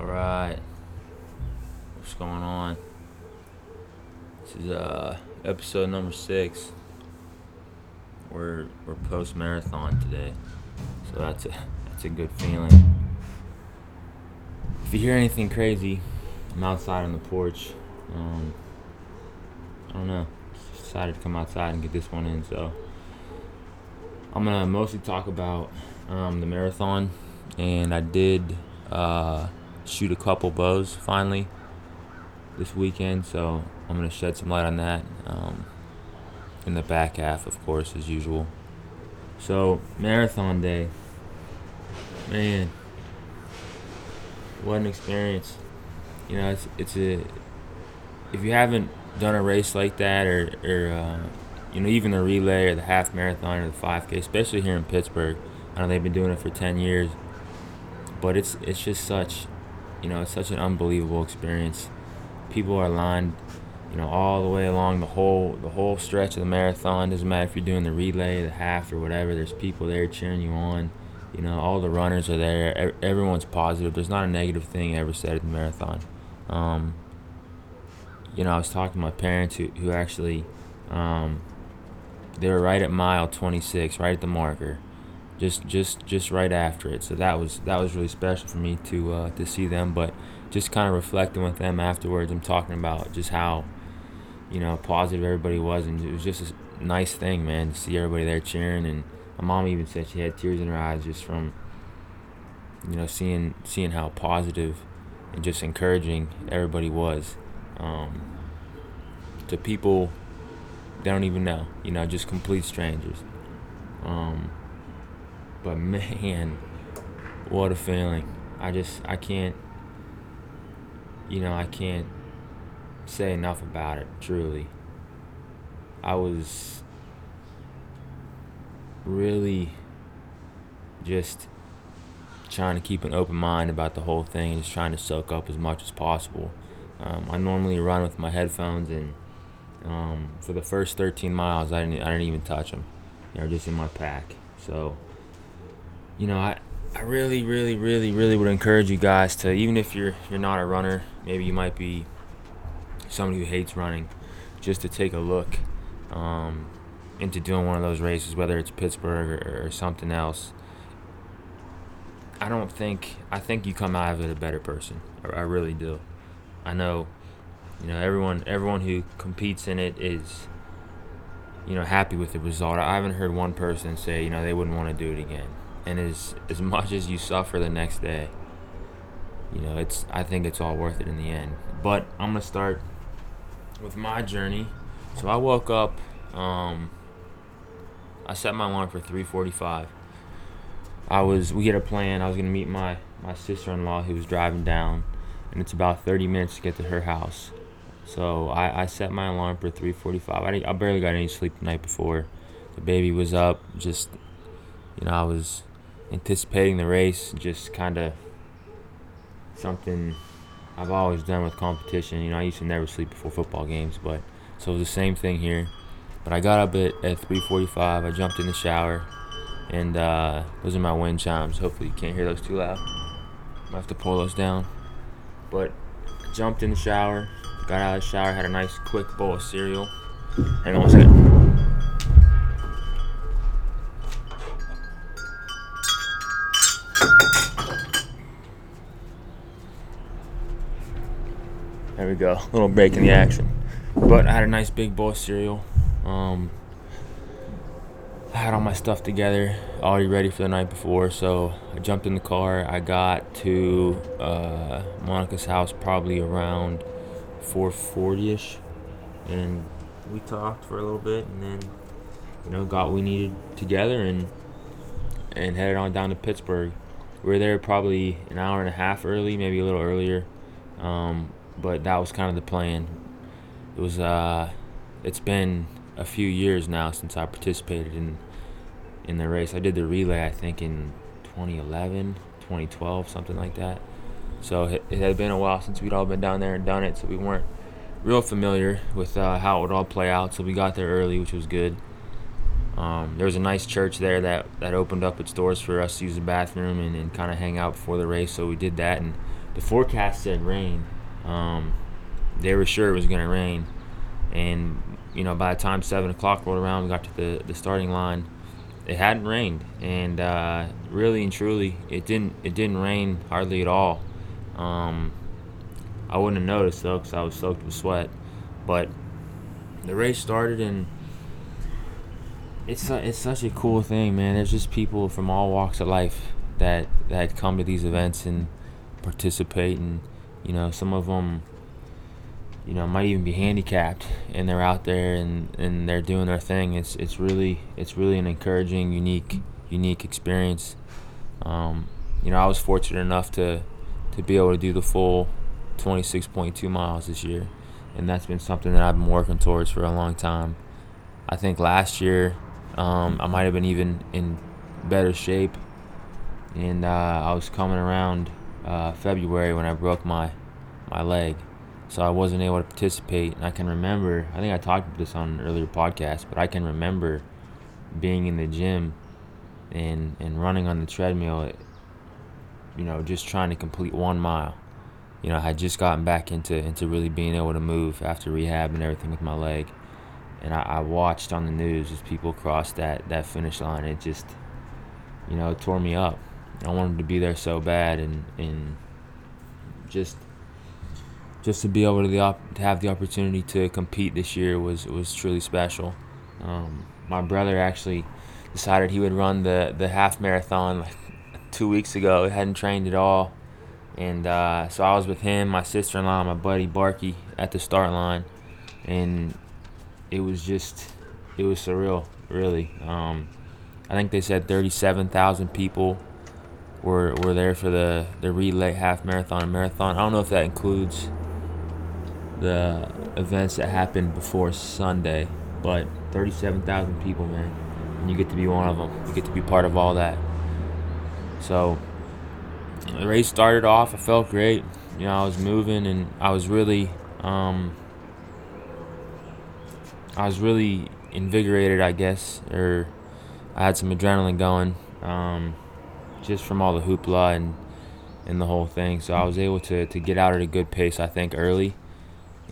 All right. What's going on? This is uh episode number six. We're we're post marathon today, so that's a that's a good feeling. If you hear anything crazy, I'm outside on the porch. Um, I don't know. Just decided to come outside and get this one in, so I'm gonna mostly talk about um, the marathon, and I did uh, shoot a couple bows finally this weekend, so I'm gonna shed some light on that um, in the back half, of course, as usual. So marathon day, man, what an experience! You know, it's it's a if you haven't done a race like that, or or uh, you know even the relay or the half marathon or the 5K, especially here in Pittsburgh. I know they've been doing it for 10 years, but it's it's just such, you know, it's such an unbelievable experience. People are lined, you know, all the way along the whole the whole stretch of the marathon. Doesn't matter if you're doing the relay, the half, or whatever. There's people there cheering you on. You know, all the runners are there. Everyone's positive. There's not a negative thing ever said at the marathon. Um, you know, I was talking to my parents who, who actually, um, they were right at mile 26, right at the marker, just just just right after it. So that was that was really special for me to uh, to see them. But just kind of reflecting with them afterwards, I'm talking about just how, you know, positive everybody was, and it was just a nice thing, man, to see everybody there cheering. And my mom even said she had tears in her eyes just from, you know, seeing seeing how positive and just encouraging everybody was. Um, to people they don't even know, you know, just complete strangers. Um, but man, what a feeling. I just, I can't, you know, I can't say enough about it, truly. I was really just trying to keep an open mind about the whole thing and just trying to soak up as much as possible. Um, I normally run with my headphones and um, for the first 13 miles, I didn't, I didn't even touch them. They were just in my pack. So, you know, I, I really, really, really, really would encourage you guys to, even if you're you're not a runner, maybe you might be somebody who hates running, just to take a look um, into doing one of those races, whether it's Pittsburgh or, or something else. I don't think I think you come out of it a better person. I, I really do. I know you know, everyone everyone who competes in it is you know happy with the result. I haven't heard one person say you know they wouldn't want to do it again. And as as much as you suffer the next day, you know it's I think it's all worth it in the end. But I'm gonna start with my journey. So I woke up. Um, I set my alarm for 3:45. I was we had a plan. I was gonna meet my my sister-in-law who was driving down, and it's about 30 minutes to get to her house. So I, I set my alarm for 3:45. I, I barely got any sleep the night before. The baby was up. Just you know, I was anticipating the race. Just kind of something I've always done with competition. You know, I used to never sleep before football games, but so it was the same thing here. But I got up at, at 3:45. I jumped in the shower, and uh, those are my wind chimes. Hopefully, you can't hear those too loud. I have to pull those down. But I jumped in the shower, Got out of the shower, had a nice quick bowl of cereal. Hang on one second. There we go. A little break in the action. But I had a nice big bowl of cereal. Um, I had all my stuff together, already ready for the night before. So I jumped in the car. I got to uh, Monica's house probably around 440ish, and we talked for a little bit, and then you know got what we needed together, and and headed on down to Pittsburgh. We were there probably an hour and a half early, maybe a little earlier, um, but that was kind of the plan. It was uh, it's been a few years now since I participated in in the race. I did the relay, I think, in 2011, 2012, something like that. So it, had been a while since we'd all been down there and done it, so we weren't real familiar with uh, how it would all play out. So we got there early, which was good. Um, there was a nice church there that, that opened up its doors for us to use the bathroom and, and kind of hang out before the race. So we did that, and the forecast said rain. Um, they were sure it was going to rain, and you know by the time seven o'clock rolled around, we got to the the starting line. It hadn't rained, and uh, really and truly, it didn't. It didn't rain hardly at all. Um, I wouldn't have noticed though, because I was soaked with sweat. But the race started, and it's it's such a cool thing, man. There's just people from all walks of life that that come to these events and participate, and you know, some of them, you know, might even be handicapped, and they're out there and, and they're doing their thing. It's it's really it's really an encouraging, unique unique experience. Um, you know, I was fortunate enough to to be able to do the full 26.2 miles this year, and that's been something that I've been working towards for a long time. I think last year um, I might have been even in better shape, and uh, I was coming around uh, February when I broke my my leg, so I wasn't able to participate. And I can remember, I think I talked about this on an earlier podcast, but I can remember being in the gym and and running on the treadmill. You know, just trying to complete one mile. You know, I had just gotten back into into really being able to move after rehab and everything with my leg, and I, I watched on the news as people crossed that that finish line. It just, you know, tore me up. I wanted to be there so bad, and and just just to be able to, the op- to have the opportunity to compete this year was was truly special. Um, my brother actually decided he would run the the half marathon like two weeks ago. He hadn't trained at all, and uh, so I was with him, my sister in law, my buddy Barky at the start line, and it was just it was surreal, really. Um, I think they said thirty seven thousand people were were there for the the relay half marathon and marathon. I don't know if that includes the events that happened before Sunday, but 37,000 people, man, and you get to be one of them. You get to be part of all that. So the race started off. I felt great. You know, I was moving and I was really, um, I was really invigorated, I guess, or I had some adrenaline going. Um, just from all the hoopla and and the whole thing. So I was able to to get out at a good pace, I think, early,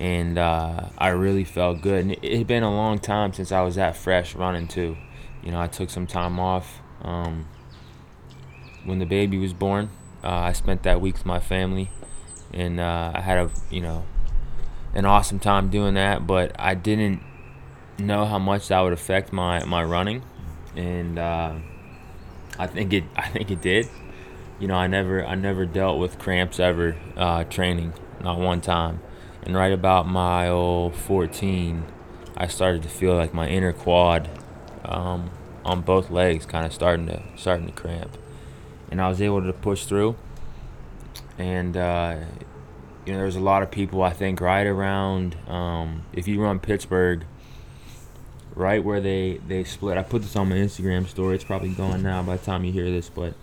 and uh, I really felt good. And it had been a long time since I was that fresh running too. You know, I took some time off um, when the baby was born. Uh, I spent that week with my family, and uh, I had a you know an awesome time doing that. But I didn't know how much that would affect my my running, and uh, I think it. I think it did. You know, I never. I never dealt with cramps ever uh, training, not one time. And right about mile 14, I started to feel like my inner quad um, on both legs kind of starting to starting to cramp, and I was able to push through. And uh, you know, there's a lot of people. I think right around um, if you run Pittsburgh right where they they split. I put this on my Instagram story. It's probably gone now by the time you hear this, but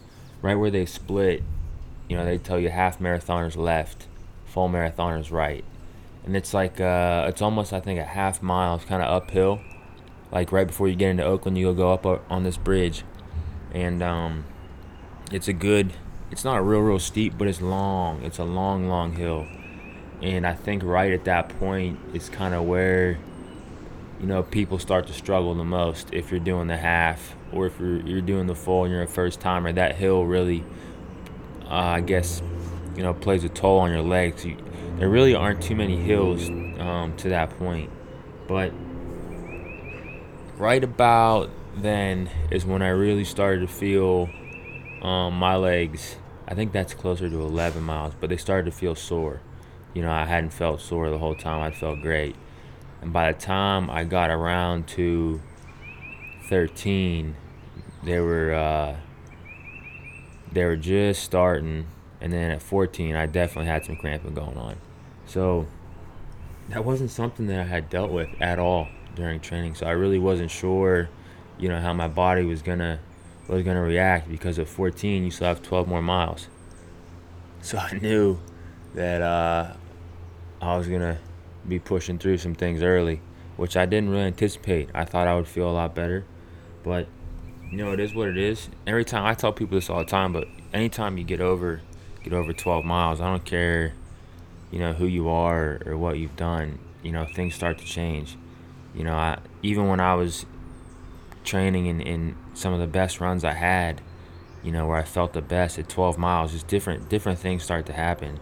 right where they split, you know, they tell you half marathoners left, full marathoners right, and it's like uh, it's almost I think a half mile. It's kind of uphill, like right before you get into Oakland, you'll go up on this bridge, and um, it's a good. It's not real real steep, but it's long. It's a long long hill, and I think right at that point is kind of where you know, people start to struggle the most if you're doing the half or if you're, you're doing the full and you're a first timer. That hill really, uh, I guess, you know, plays a toll on your legs. You, there really aren't too many hills um, to that point. But right about then is when I really started to feel um, my legs. I think that's closer to 11 miles, but they started to feel sore. You know, I hadn't felt sore the whole time. I felt great and by the time I got around to 13, they were uh, they were just starting, and then at 14, I definitely had some cramping going on. So that wasn't something that I had dealt with at all during training. So I really wasn't sure, you know, how my body was gonna was gonna react because at 14, you still have 12 more miles. So I knew that uh, I was gonna be pushing through some things early, which I didn't really anticipate. I thought I would feel a lot better, but you know, it is what it is. Every time I tell people this all the time, but anytime you get over get over 12 miles. I don't care, you know, who you are or, what you've done. You know, things start to change. You know, I even when I was training in, in some of the best runs I had, you know, where I felt the best at 12 miles, just different different things start to happen.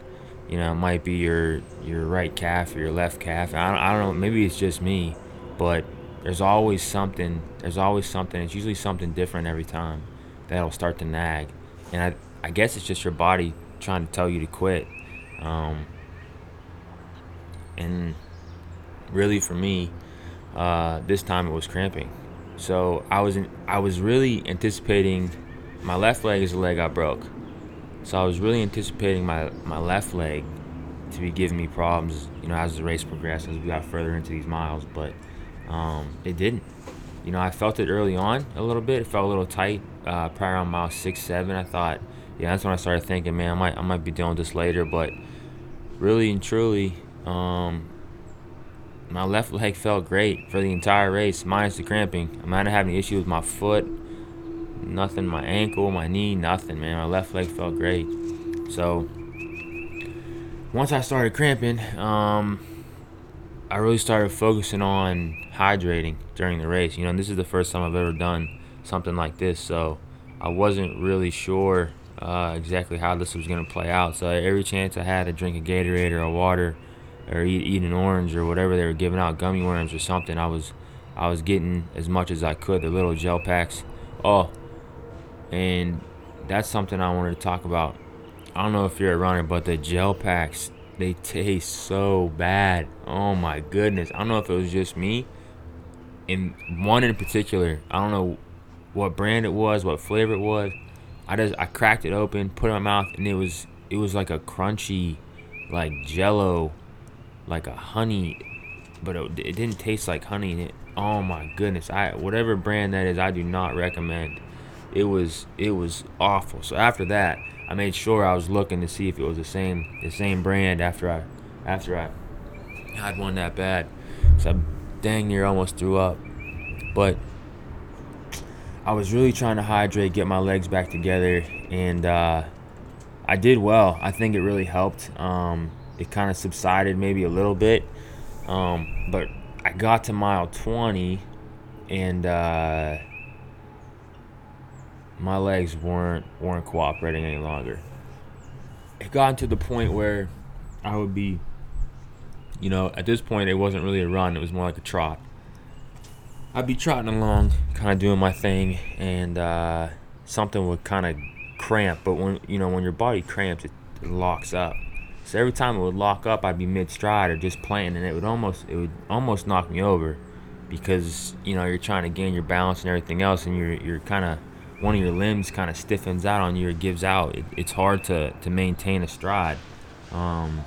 You know, it might be your your right calf or your left calf. I don't, I don't know. Maybe it's just me, but there's always something. There's always something. It's usually something different every time that'll start to nag, and I I guess it's just your body trying to tell you to quit. Um, and really, for me, uh, this time it was cramping. So I was in, I was really anticipating. My left leg is the leg I broke, so I was really anticipating my my left leg to be giving me problems. You know, as the race progressed, as we got further into these miles, but um, it didn't. You know, I felt it early on a little bit. It felt a little tight. Uh, probably around mile six, seven. I thought, yeah, that's when I started thinking, man, I might I might be dealing with this later. But really and truly, um, my left leg felt great for the entire race, minus the cramping. I might have had any issue with my foot, nothing, my ankle, my knee, nothing, man. My left leg felt great. So once I started cramping, um, I really started focusing on hydrating during the race. You know, this is the first time I've ever done something like this, so I wasn't really sure uh, exactly how this was going to play out. So every chance I had to drink a Gatorade or a water or eat, eat an orange or whatever they were giving out, gummy worms or something, I was I was getting as much as I could. The little gel packs. Oh, and that's something I wanted to talk about. I don't know if you're a runner, but the gel packs they taste so bad. Oh my goodness. I don't know if it was just me. and one in particular, I don't know what brand it was, what flavor it was. I just I cracked it open, put it in my mouth, and it was it was like a crunchy, like Jello, like a honey, but it, it didn't taste like honey. It, oh my goodness! I whatever brand that is, I do not recommend. It was it was awful. So after that, I made sure I was looking to see if it was the same the same brand after I after I had one that bad. So I dang near almost threw up. But I was really trying to hydrate, get my legs back together, and uh, I did well. I think it really helped. Um, it kind of subsided maybe a little bit, um, but I got to mile 20, and uh, my legs weren't weren't cooperating any longer. It got to the point where I would be, you know, at this point it wasn't really a run; it was more like a trot. I'd be trotting along, kind of doing my thing, and uh, something would kind of cramp. But when you know when your body cramps, it, it locks up. So every time it would lock up, I'd be mid stride or just playing, and it would almost it would almost knock me over because you know you're trying to gain your balance and everything else, and you're you're kind of one of your limbs kind of stiffens out on you or gives out. It, it's hard to to maintain a stride. Um,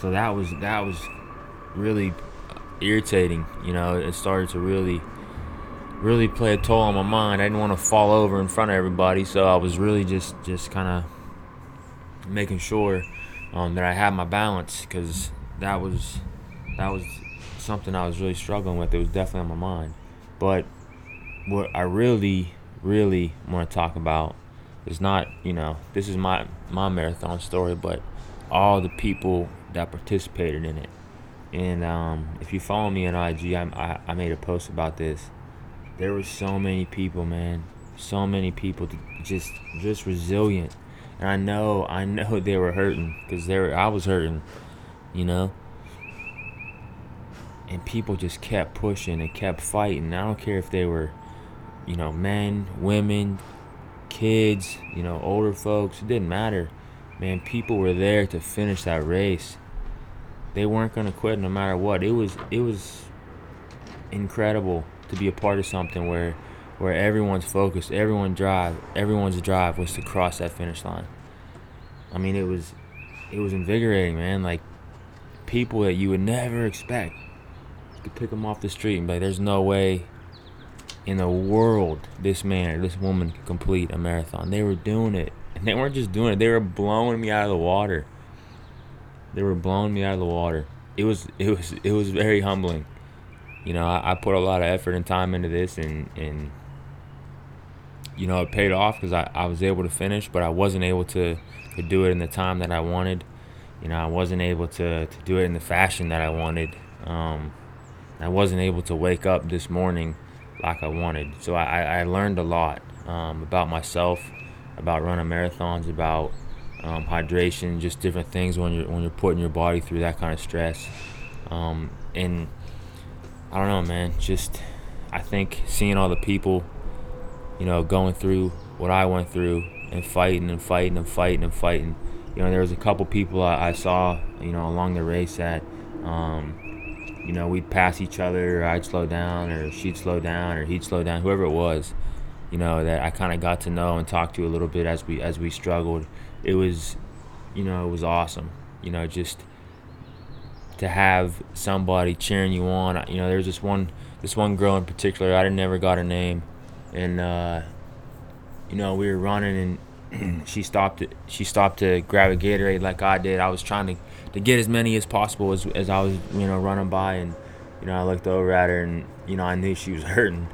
so that was that was really irritating. You know, it started to really really play a toll on my mind. I didn't want to fall over in front of everybody, so I was really just just kind of making sure um, that I had my balance because that was that was something I was really struggling with. It was definitely on my mind. But what I really really want to talk about is not you know this is my my marathon story, but all the people that participated in it. And um, if you follow me on IG, I, I, I made a post about this. There were so many people, man, so many people just just resilient. And I know I know they were hurting because they were I was hurting, you know. And people just kept pushing and kept fighting. I don't care if they were you know, men, women, kids, you know, older folks, it didn't matter. Man, people were there to finish that race. They weren't going to quit no matter what. It was it was incredible to be a part of something where where everyone's focused, everyone drive, everyone's drive was to cross that finish line. I mean, it was it was invigorating, man. Like people that you would never expect. You could pick them off the street and be like, "There's no way in the world this man or this woman could complete a marathon. They were doing it. And they weren't just doing it, they were blowing me out of the water. They were blowing me out of the water. It was it was it was very humbling. You know, I, I put a lot of effort and time into this and and you know, it paid off because I, I was able to finish, but I wasn't able to could do it in the time that I wanted. You know, I wasn't able to, to do it in the fashion that I wanted. Um, I wasn't able to wake up this morning like I wanted. So I, I learned a lot um, about myself, about running marathons, about um, hydration, just different things when you're when you're putting your body through that kind of stress. Um, and I don't know, man. Just I think seeing all the people, you know, going through what I went through and fighting and fighting and fighting and fighting. You know, there was a couple people I, I saw, you know, along the race that, um, you know, we'd pass each other, or I'd slow down, or she'd slow down, or he'd slow down, whoever it was. You know, that I kind of got to know and talk to a little bit as we as we struggled. It was, you know, it was awesome. You know, just to have somebody cheering you on. You know, there's this one this one girl in particular. I never got her name, and uh, you know we were running and she stopped. She stopped to grab a Gatorade like I did. I was trying to to get as many as possible as as I was you know running by, and you know I looked over at her and you know I knew she was hurting,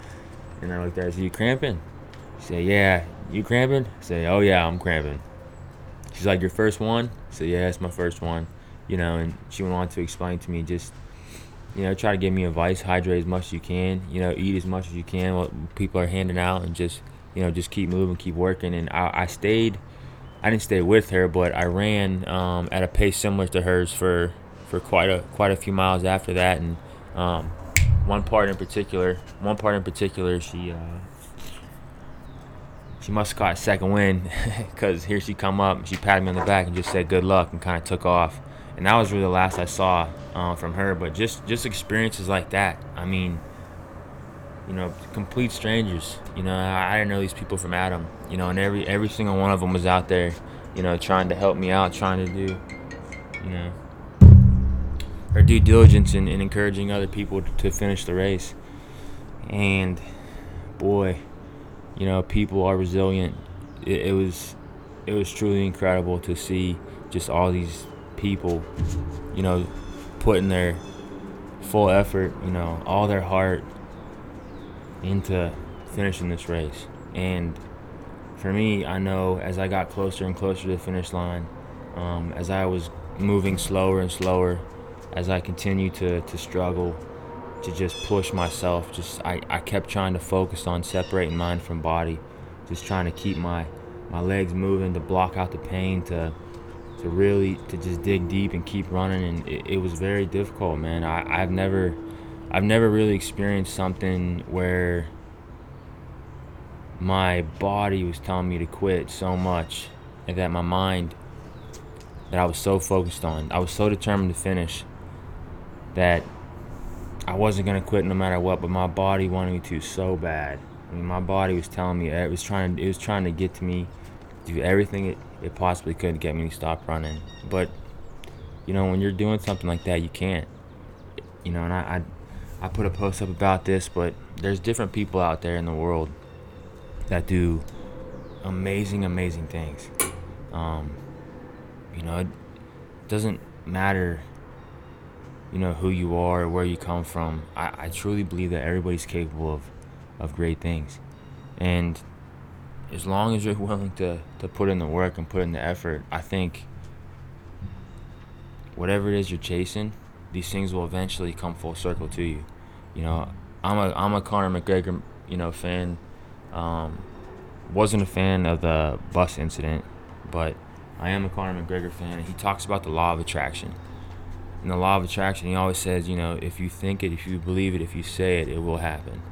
and I looked at her. Said, "You cramping?" She said, "Yeah." You cramping? I said, "Oh yeah, I'm cramping." She's like, "Your first one?" I said, "Yeah, it's my first one." You know, and she went on to explain to me just you know, try to give me advice, hydrate as much as you can, you know, eat as much as you can, what people are handing out, and just, you know, just keep moving, keep working. And I, I stayed, I didn't stay with her, but I ran um, at a pace similar to hers for, for quite a quite a few miles after that. And um, one part in particular, one part in particular, she uh, she must have caught a second wind because here she come up, and she patted me on the back and just said good luck and kind of took off and that was really the last I saw uh, from her. But just just experiences like that. I mean, you know, complete strangers. You know, I, I didn't know these people from Adam. You know, and every every single one of them was out there. You know, trying to help me out, trying to do, you know, their due diligence and, and encouraging other people to finish the race. And boy, you know, people are resilient. It, it was it was truly incredible to see just all these people, you know, putting their full effort, you know, all their heart into finishing this race. And for me, I know as I got closer and closer to the finish line, um, as I was moving slower and slower, as I continued to, to struggle, to just push myself, just I, I kept trying to focus on separating mind from body, just trying to keep my, my legs moving to block out the pain, to to really to just dig deep and keep running and it, it was very difficult man. I, i've never i've never really experienced something where my body was telling me to quit so much and that my mind that i was so focused on i was so determined to finish that i wasn't to quit no matter what but my body wanted me to so bad i mean my body was telling me it was trying it was trying to get to me do everything it, it possibly could to get me to stop running. But you know, when you're doing something like that, you can't. You know, and I, I, I put a post up about this, but there's different people out there in the world that do amazing, amazing things. Um, you know, it doesn't matter, you know, who you are or where you come from. I, I truly believe that everybody's capable of, of great things. And as long as you're willing to, to put in the work and put in the effort, I think whatever it is you're chasing, these things will eventually come full circle to you. You know, I'm a I'm a Conor McGregor, you know, fan. Um, wasn't a fan of the bus incident, but I am a Conor McGregor fan. and He talks about the law of attraction. And the law of attraction, he always says, you know, if you think it, if you believe it, if you say it, it will happen.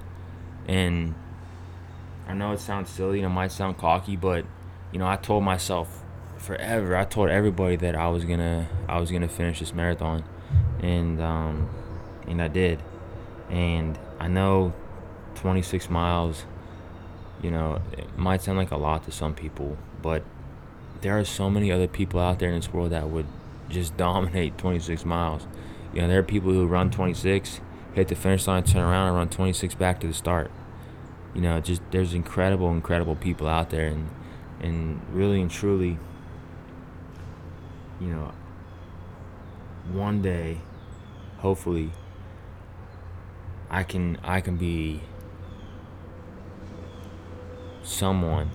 And I know it sounds silly and it might sound cocky, but you know, I told myself forever. I told everybody that I was gonna I was gonna finish this marathon, and um, and I did. And I know 26 miles. You know, it might sound like a lot to some people, but there are so many other people out there in this world that would just dominate 26 miles. You know, there are people who run 26, hit the finish line, turn around, and run 26 back to the start you know, just there's incredible, incredible people out there, and and really and truly, you know, one day, hopefully, I can I can be someone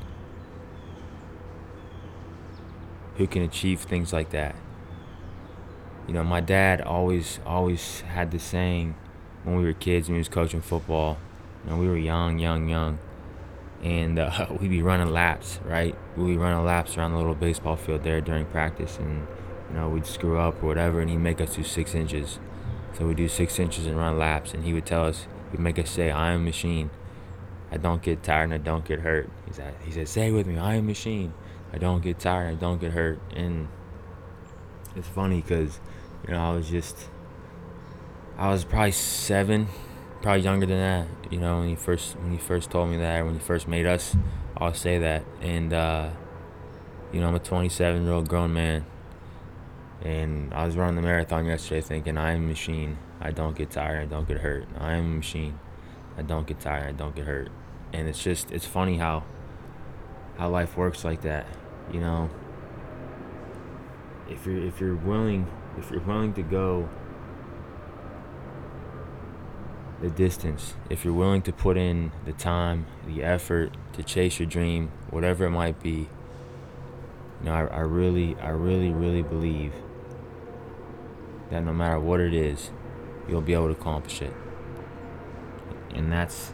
who can achieve things like that. You know, my dad always always had the saying when we were kids and he was coaching football. You know, we were young, young, young, and uh, we'd be running laps, right? We'd be running laps around the little baseball field there during practice, and you know we'd screw up or whatever, and he'd make us do six inches. So we'd do six inches and run laps, and he would tell us, he'd make us say, "I am a machine. I don't get tired and I don't get hurt." He said, "He said, say with me, I am a machine. I don't get tired, I don't get hurt." And it's funny because you know I was just I was probably seven, probably younger than that. You know, when he first when he first told me that, when he first made us, I'll say that. And uh, you know, I'm a 27 year old grown man, and I was running the marathon yesterday, thinking I am a machine. I don't get tired. I don't get hurt. I am a machine. I don't get tired. I don't get hurt. And it's just it's funny how how life works like that. You know, if you're if you're willing if you're willing to go the distance, if you're willing to put in the time, the effort to chase your dream, whatever it might be, you know, I, I really, I really, really believe that no matter what it is, you'll be able to accomplish it. And that's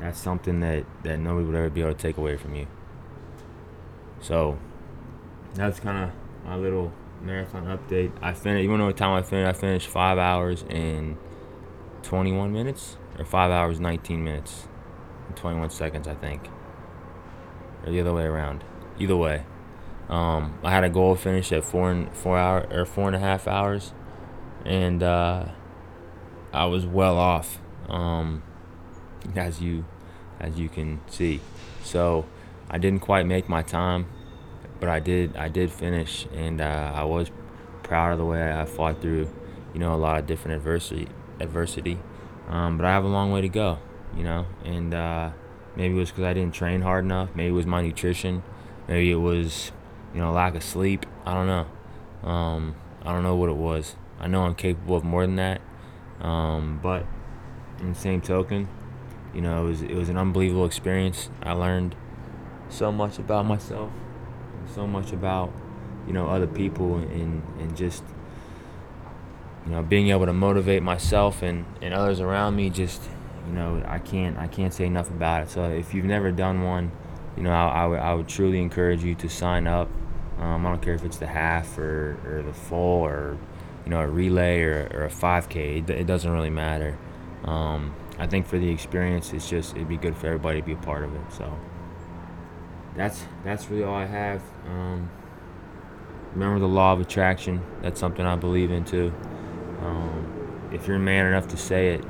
that's something that, that nobody would ever be able to take away from you. So that's kind of my little marathon update. I finished. You wanna know what time I finished? I finished five hours and 21 minutes, or five hours 19 minutes, and 21 seconds, I think, or the other way around. Either way, um, I had a goal finish at four and four hour or four and a half hours, and uh, I was well off, um, as you as you can see. So I didn't quite make my time but I did I did finish, and uh, I was proud of the way I fought through, you know, a lot of different adversity adversity. Um, but I have a long way to go, you know, and uh, maybe it was because I didn't train hard enough. Maybe it was my nutrition. Maybe it was, you know, lack of sleep. I don't know. Um, I don't know what it was. I know I'm capable of more than that. Um, but in the same token, you know, it was it was an unbelievable experience. I learned so much about myself so much about you know other people and and just you know being able to motivate myself and and others around me just you know I can't I can't say enough about it so if you've never done one you know I, I, would, would truly encourage you to sign up um, I don't care if it's the half or, or the full or you know a relay or, or a 5k it, it doesn't really matter um, I think for the experience it's just it'd be good for everybody to be a part of it so that's that's really all I have. Um, remember the law of attraction. That's something I believe in too. Um, if you're man enough to say it,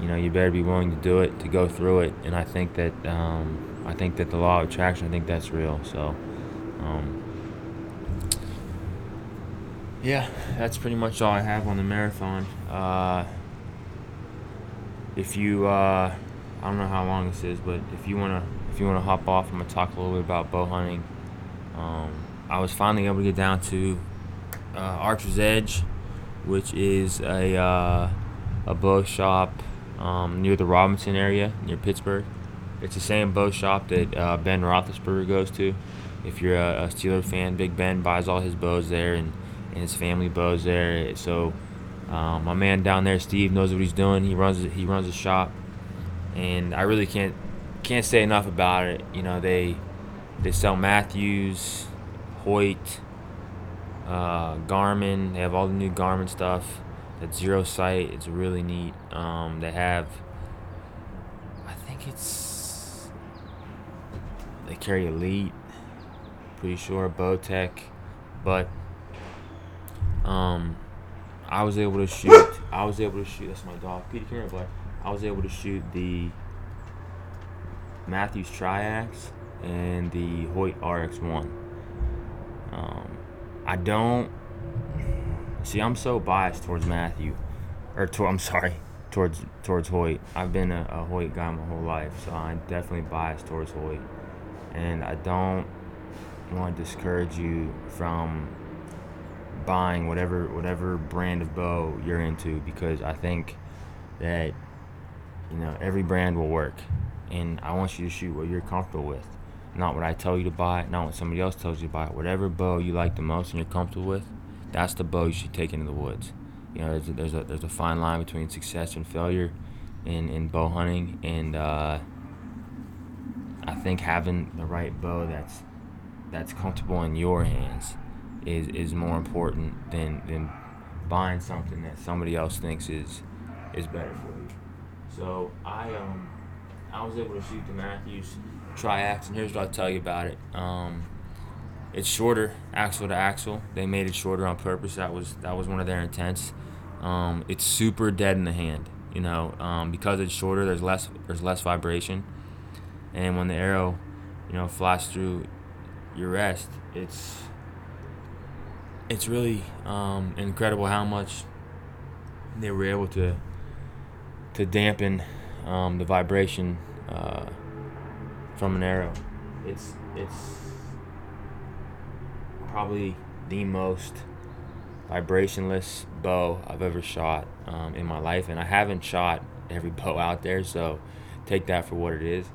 you know you better be willing to do it, to go through it. And I think that um, I think that the law of attraction. I think that's real. So. Yeah, that's pretty much all I have on the marathon. Uh, if you, uh, I don't know how long this is, but if you want to if you want to hop off, I'm gonna talk a little bit about bow hunting. Um, I was finally able to get down to uh, Archer's Edge, which is a uh, a bow shop um, near the Robinson area near Pittsburgh. It's the same bow shop that uh, Ben Roethlisberger goes to. If you're a, a Steeler fan, Big Ben buys all his bows there and, and his family bows there. So um, my man down there, Steve, knows what he's doing. He runs he runs a shop, and I really can't can't say enough about it. You know, they they sell Mathews, Hoyt, uh, Garmin. They have all the new Garmin stuff. That Xero Sight, it's really neat. Um, they have, I think it's, they carry Elite, pretty sure, Bowtech, but um, I was able to shoot. I was able to shoot. That's my dog, Peter. Boy. I was able to shoot the Mathews Triax and the Hoyt RX1. Um, I don't see. I'm so biased towards Matthew, or to, I'm sorry, towards towards Hoyt. I've been a, a Hoyt guy my whole life, so I'm definitely biased towards Hoyt, and I don't want to discourage you from buying whatever whatever brand of bow you're into because I think that you know every brand will work and I want you to shoot what you're comfortable with. not what I tell you to buy, not what somebody else tells you to buy. Whatever bow you like the most and you're comfortable with, that's the bow you should take into the woods. You know, there's a, there's a, there's a fine line between success and failure in, in bow hunting, and uh, I think having the right bow that's that's comfortable in your hands is is more important than than buying something that somebody else thinks is is better for you. So I um I was able to shoot the Mathews Triax, and here's what I'll tell you about it. Um, it's shorter axle to axle. They made it shorter on purpose. That was that was one of their intents. Um, it's super dead in the hand. You know, um, because it's shorter, there's less there's less vibration, and when the arrow, you know, flies through your rest, it's it's really um, incredible how much they were able to to dampen um, the vibration uh, from an arrow. It's it's probably the most vibrationless bow I've ever shot um, in my life, and I haven't shot every bow out there, so take that for what it is.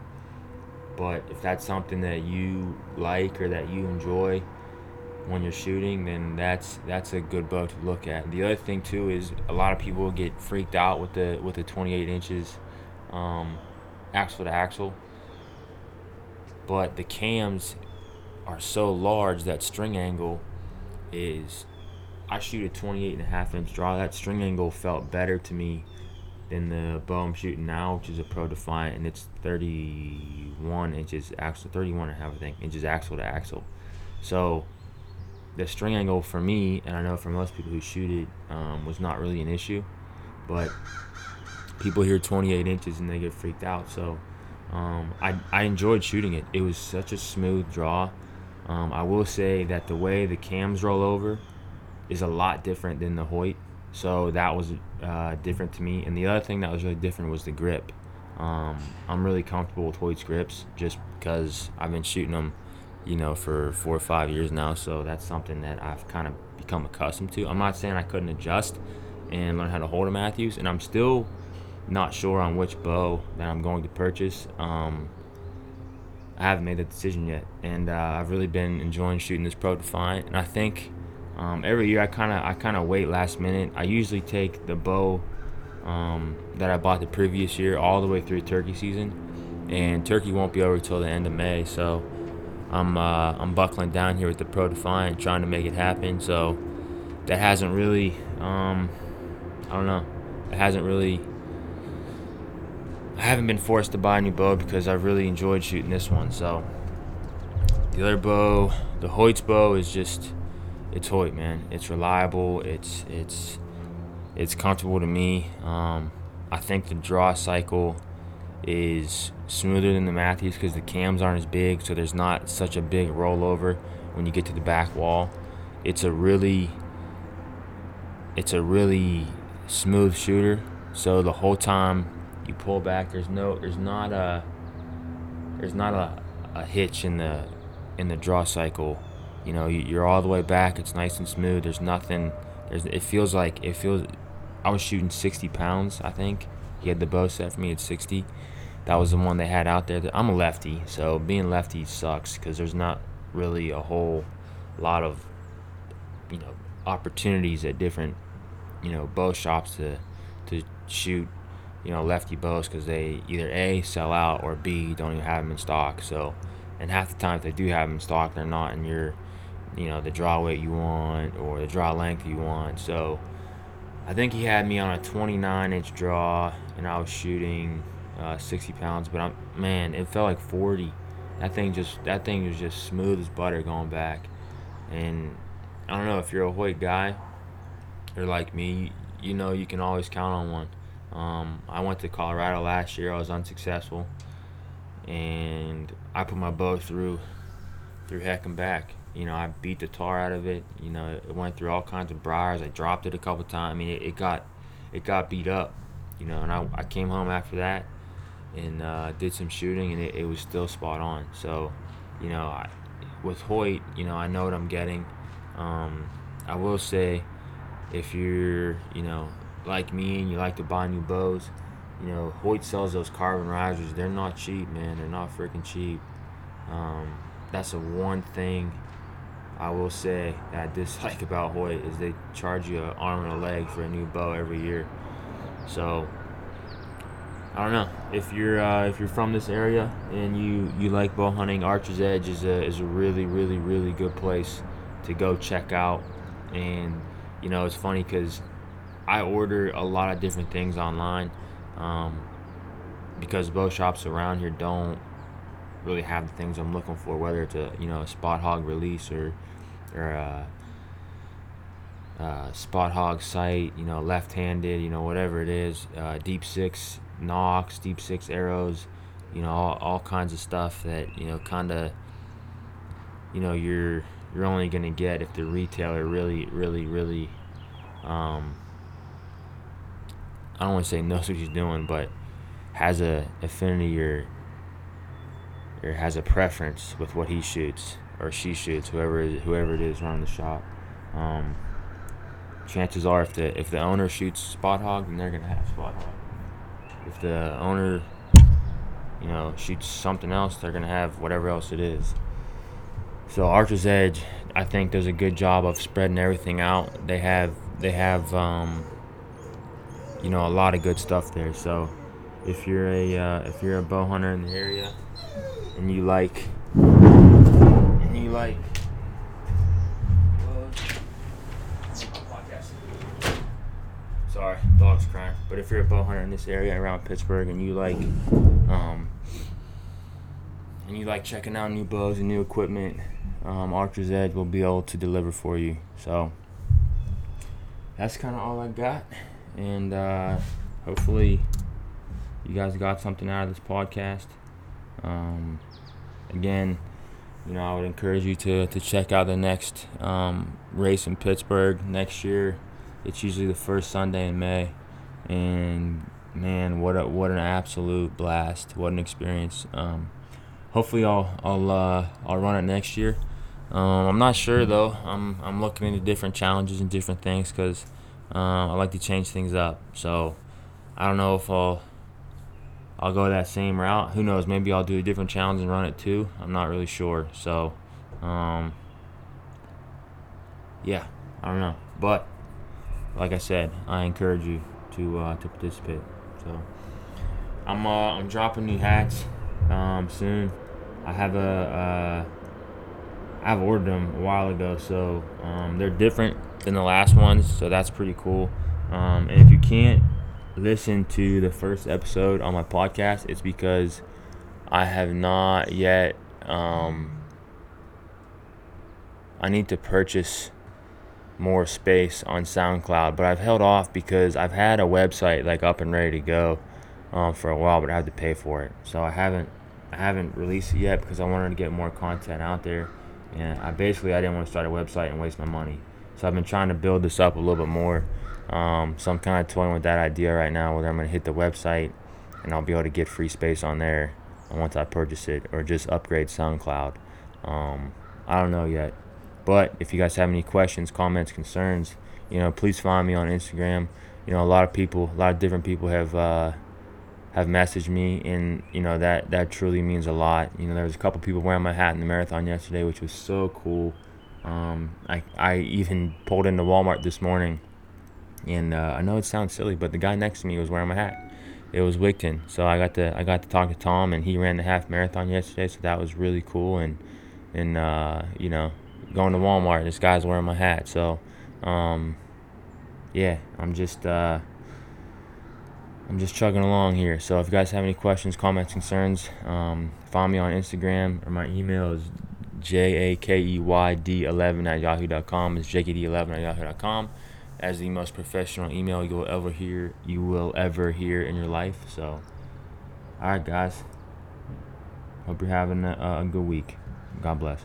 But if that's something that you like or that you enjoy when you're shooting, then that's that's a good bow to look at. The other thing too is a lot of people get freaked out with the with the 28 inches um, axle to axle, but the cams are so large that string angle is I shoot a 28 and a half inch draw. That string angle felt better to me than the bow I'm shooting now, which is a Pro Defiant, and it's 31 inches axle, 31 and a half, I think, inches axle to axle. So the string angle for me, and I know for most people who shoot it, um, was not really an issue. But people hear 28 inches and they get freaked out. So um, I, I enjoyed shooting it. It was such a smooth draw. Um, I will say that the way the cams roll over is a lot different than the Hoyt. So that was uh, different to me. And the other thing that was really different was the grip. Um, I'm really comfortable with Hoyt's grips just because I've been shooting them, you know, for four or five years now. So that's something that I've kind of become accustomed to. I'm not saying I couldn't adjust and learn how to hold a Mathews, and I'm still not sure on which bow that I'm going to purchase. Um, I haven't made that decision yet, and uh, I've really been enjoying shooting this Pro Defiant. And I think um, every year I kind of I kind of wait last minute. I usually take the bow um, that I bought the previous year all the way through turkey season, and turkey won't be over till the end of May. So I'm uh, I'm buckling down here with the Pro Defiant, trying to make it happen. So that hasn't really um, I don't know. It hasn't really I haven't been forced to buy a new bow because I've really enjoyed shooting this one. So the other bow, the Hoyt's bow, is just it's Hoyt, man. It's reliable. It's it's it's comfortable to me. Um, I think the draw cycle is smoother than the Mathews because the cams aren't as big, so there's not such a big rollover when you get to the back wall. It's a really it's a really smooth shooter. So the whole time you pull back. There's no, there's not a, there's not a, a hitch in the, in the draw cycle. You know, you're all the way back. It's nice and smooth. There's nothing. There's. It feels like it feels. I was shooting 60 pounds. I think he had the bow set for me at 60. That was the one they had out there. I'm a lefty, so being lefty sucks because there's not really a whole lot of, you know, opportunities at different, you know, bow shops to to shoot you know, lefty bows because they either A, sell out, or B, don't even have them in stock. So, and half the time if they do have them in stock, they're not in your, you know, the draw weight you want or the draw length you want. So, I think he had me on a 29 inch draw and I was shooting uh, 60 pounds, but I'm, man, it felt like 40. That thing just, that thing was just smooth as butter going back. And I don't know if you're a Hoyt guy or like me, you know, you can always count on one. Um, I went to Colorado last year. I was unsuccessful, and I put my bow through through heck and back. You know, I beat the tar out of it. You know, it went through all kinds of briars. I dropped it a couple times. I mean, it, it got it got beat up. You know, and I, I came home after that and uh, did some shooting, and it, it was still spot on. So, you know, I, with Hoyt, you know, I know what I'm getting. Um, I will say, if you're, you know, like me and you like to buy new bows, you know, Hoyt sells those carbon risers. They're not cheap, man. They're not freaking cheap. Um, that's the one thing I will say that I dislike about Hoyt is they charge you an arm and a leg for a new bow every year. So I don't know if you're uh, if you're from this area and you you like bow hunting. Archer's Edge is a is a really really really good place to go check out. And you know it's funny because I order a lot of different things online um, because bow shops around here don't really have the things I'm looking for, whether it's a you know a Spot Hogg release or or a, a Spot Hogg sight, you know left-handed, you know whatever it is, uh, deep six nocks, deep six arrows, you know all, all kinds of stuff that you know kind of you know you're you're only gonna get if the retailer really really really um, I don't want to say knows what he's doing, but has a affinity or or has a preference with what he shoots or she shoots, whoever is, whoever it is running the shop. Um, chances are, if the if the owner shoots Spot Hogg, then they're gonna have Spot Hogg. If the owner, you know, shoots something else, they're gonna have whatever else it is. So Archer's Edge, I think, does a good job of spreading everything out. They have they have um, you know a lot of good stuff there. So if you're a uh, if you're a bow hunter in the area and you like and you like sorry dog's crying. But if you're a bow hunter in this area around pittsburgh and you like um, and you like checking out new bows and new equipment um, archer's edge will be able to deliver for you. So that's kind of all i got. And uh, hopefully you guys got something out of this podcast. Um, again, you know, I would encourage you to, to check out the next um, race in Pittsburgh next year. It's usually the first Sunday in May, and man, what a, what an absolute blast! What an experience. Um, hopefully, I'll I'll uh, I'll run it next year. Um, I'm not sure though. I'm I'm looking into different challenges and different things because uh, I like to change things up. So I don't know if I'll I'll go that same route. Who knows? Maybe I'll do a different challenge and run it too. I'm not really sure. So, um, yeah, I don't know. But like I said, I encourage you to uh, to participate. So, I'm uh, I'm dropping new hats um, soon. I have a uh, I've ordered them a while ago, so um, they're different than the last ones. So that's pretty cool. Um, and if you can't listen to the first episode on my podcast, it's because I have not yet. Um, I need to purchase more space on SoundCloud, but I've held off because I've had a website like up and ready to go um, for a while, but I had to pay for it, so I haven't I haven't released it yet because I wanted to get more content out there, and I basically I didn't want to start a website and waste my money, so I've been trying to build this up a little bit more. Um, so I'm kind of toying with that idea right now, whether I'm going to hit the website and I'll be able to get free space on there once I purchase it, or just upgrade SoundCloud. Um, I don't know yet. But if you guys have any questions, comments, concerns, you know, please find me on Instagram. You know, a lot of people, a lot of different people have uh, have messaged me, and you know that that truly means a lot. You know, there was a couple people wearing my hat in the marathon yesterday, which was so cool. Um, I I even pulled into Walmart this morning and uh, I know it sounds silly, but the guy next to me was wearing my hat. It was Wigton, so I got to I got to talk to Tom, and he ran the half marathon yesterday, so that was really cool. And and uh, you know, going to Walmart, this guy's wearing my hat, so um, yeah, I'm just uh, I'm just chugging along here. So if you guys have any questions, comments, concerns, um, find me on Instagram or my email is j a k e y d 11 at yahoo.com. It's jkd11 at yahoo.com as the most professional email you will ever hear you will ever hear in your life. So, all right, guys. Hope you're having a, a good week. God bless.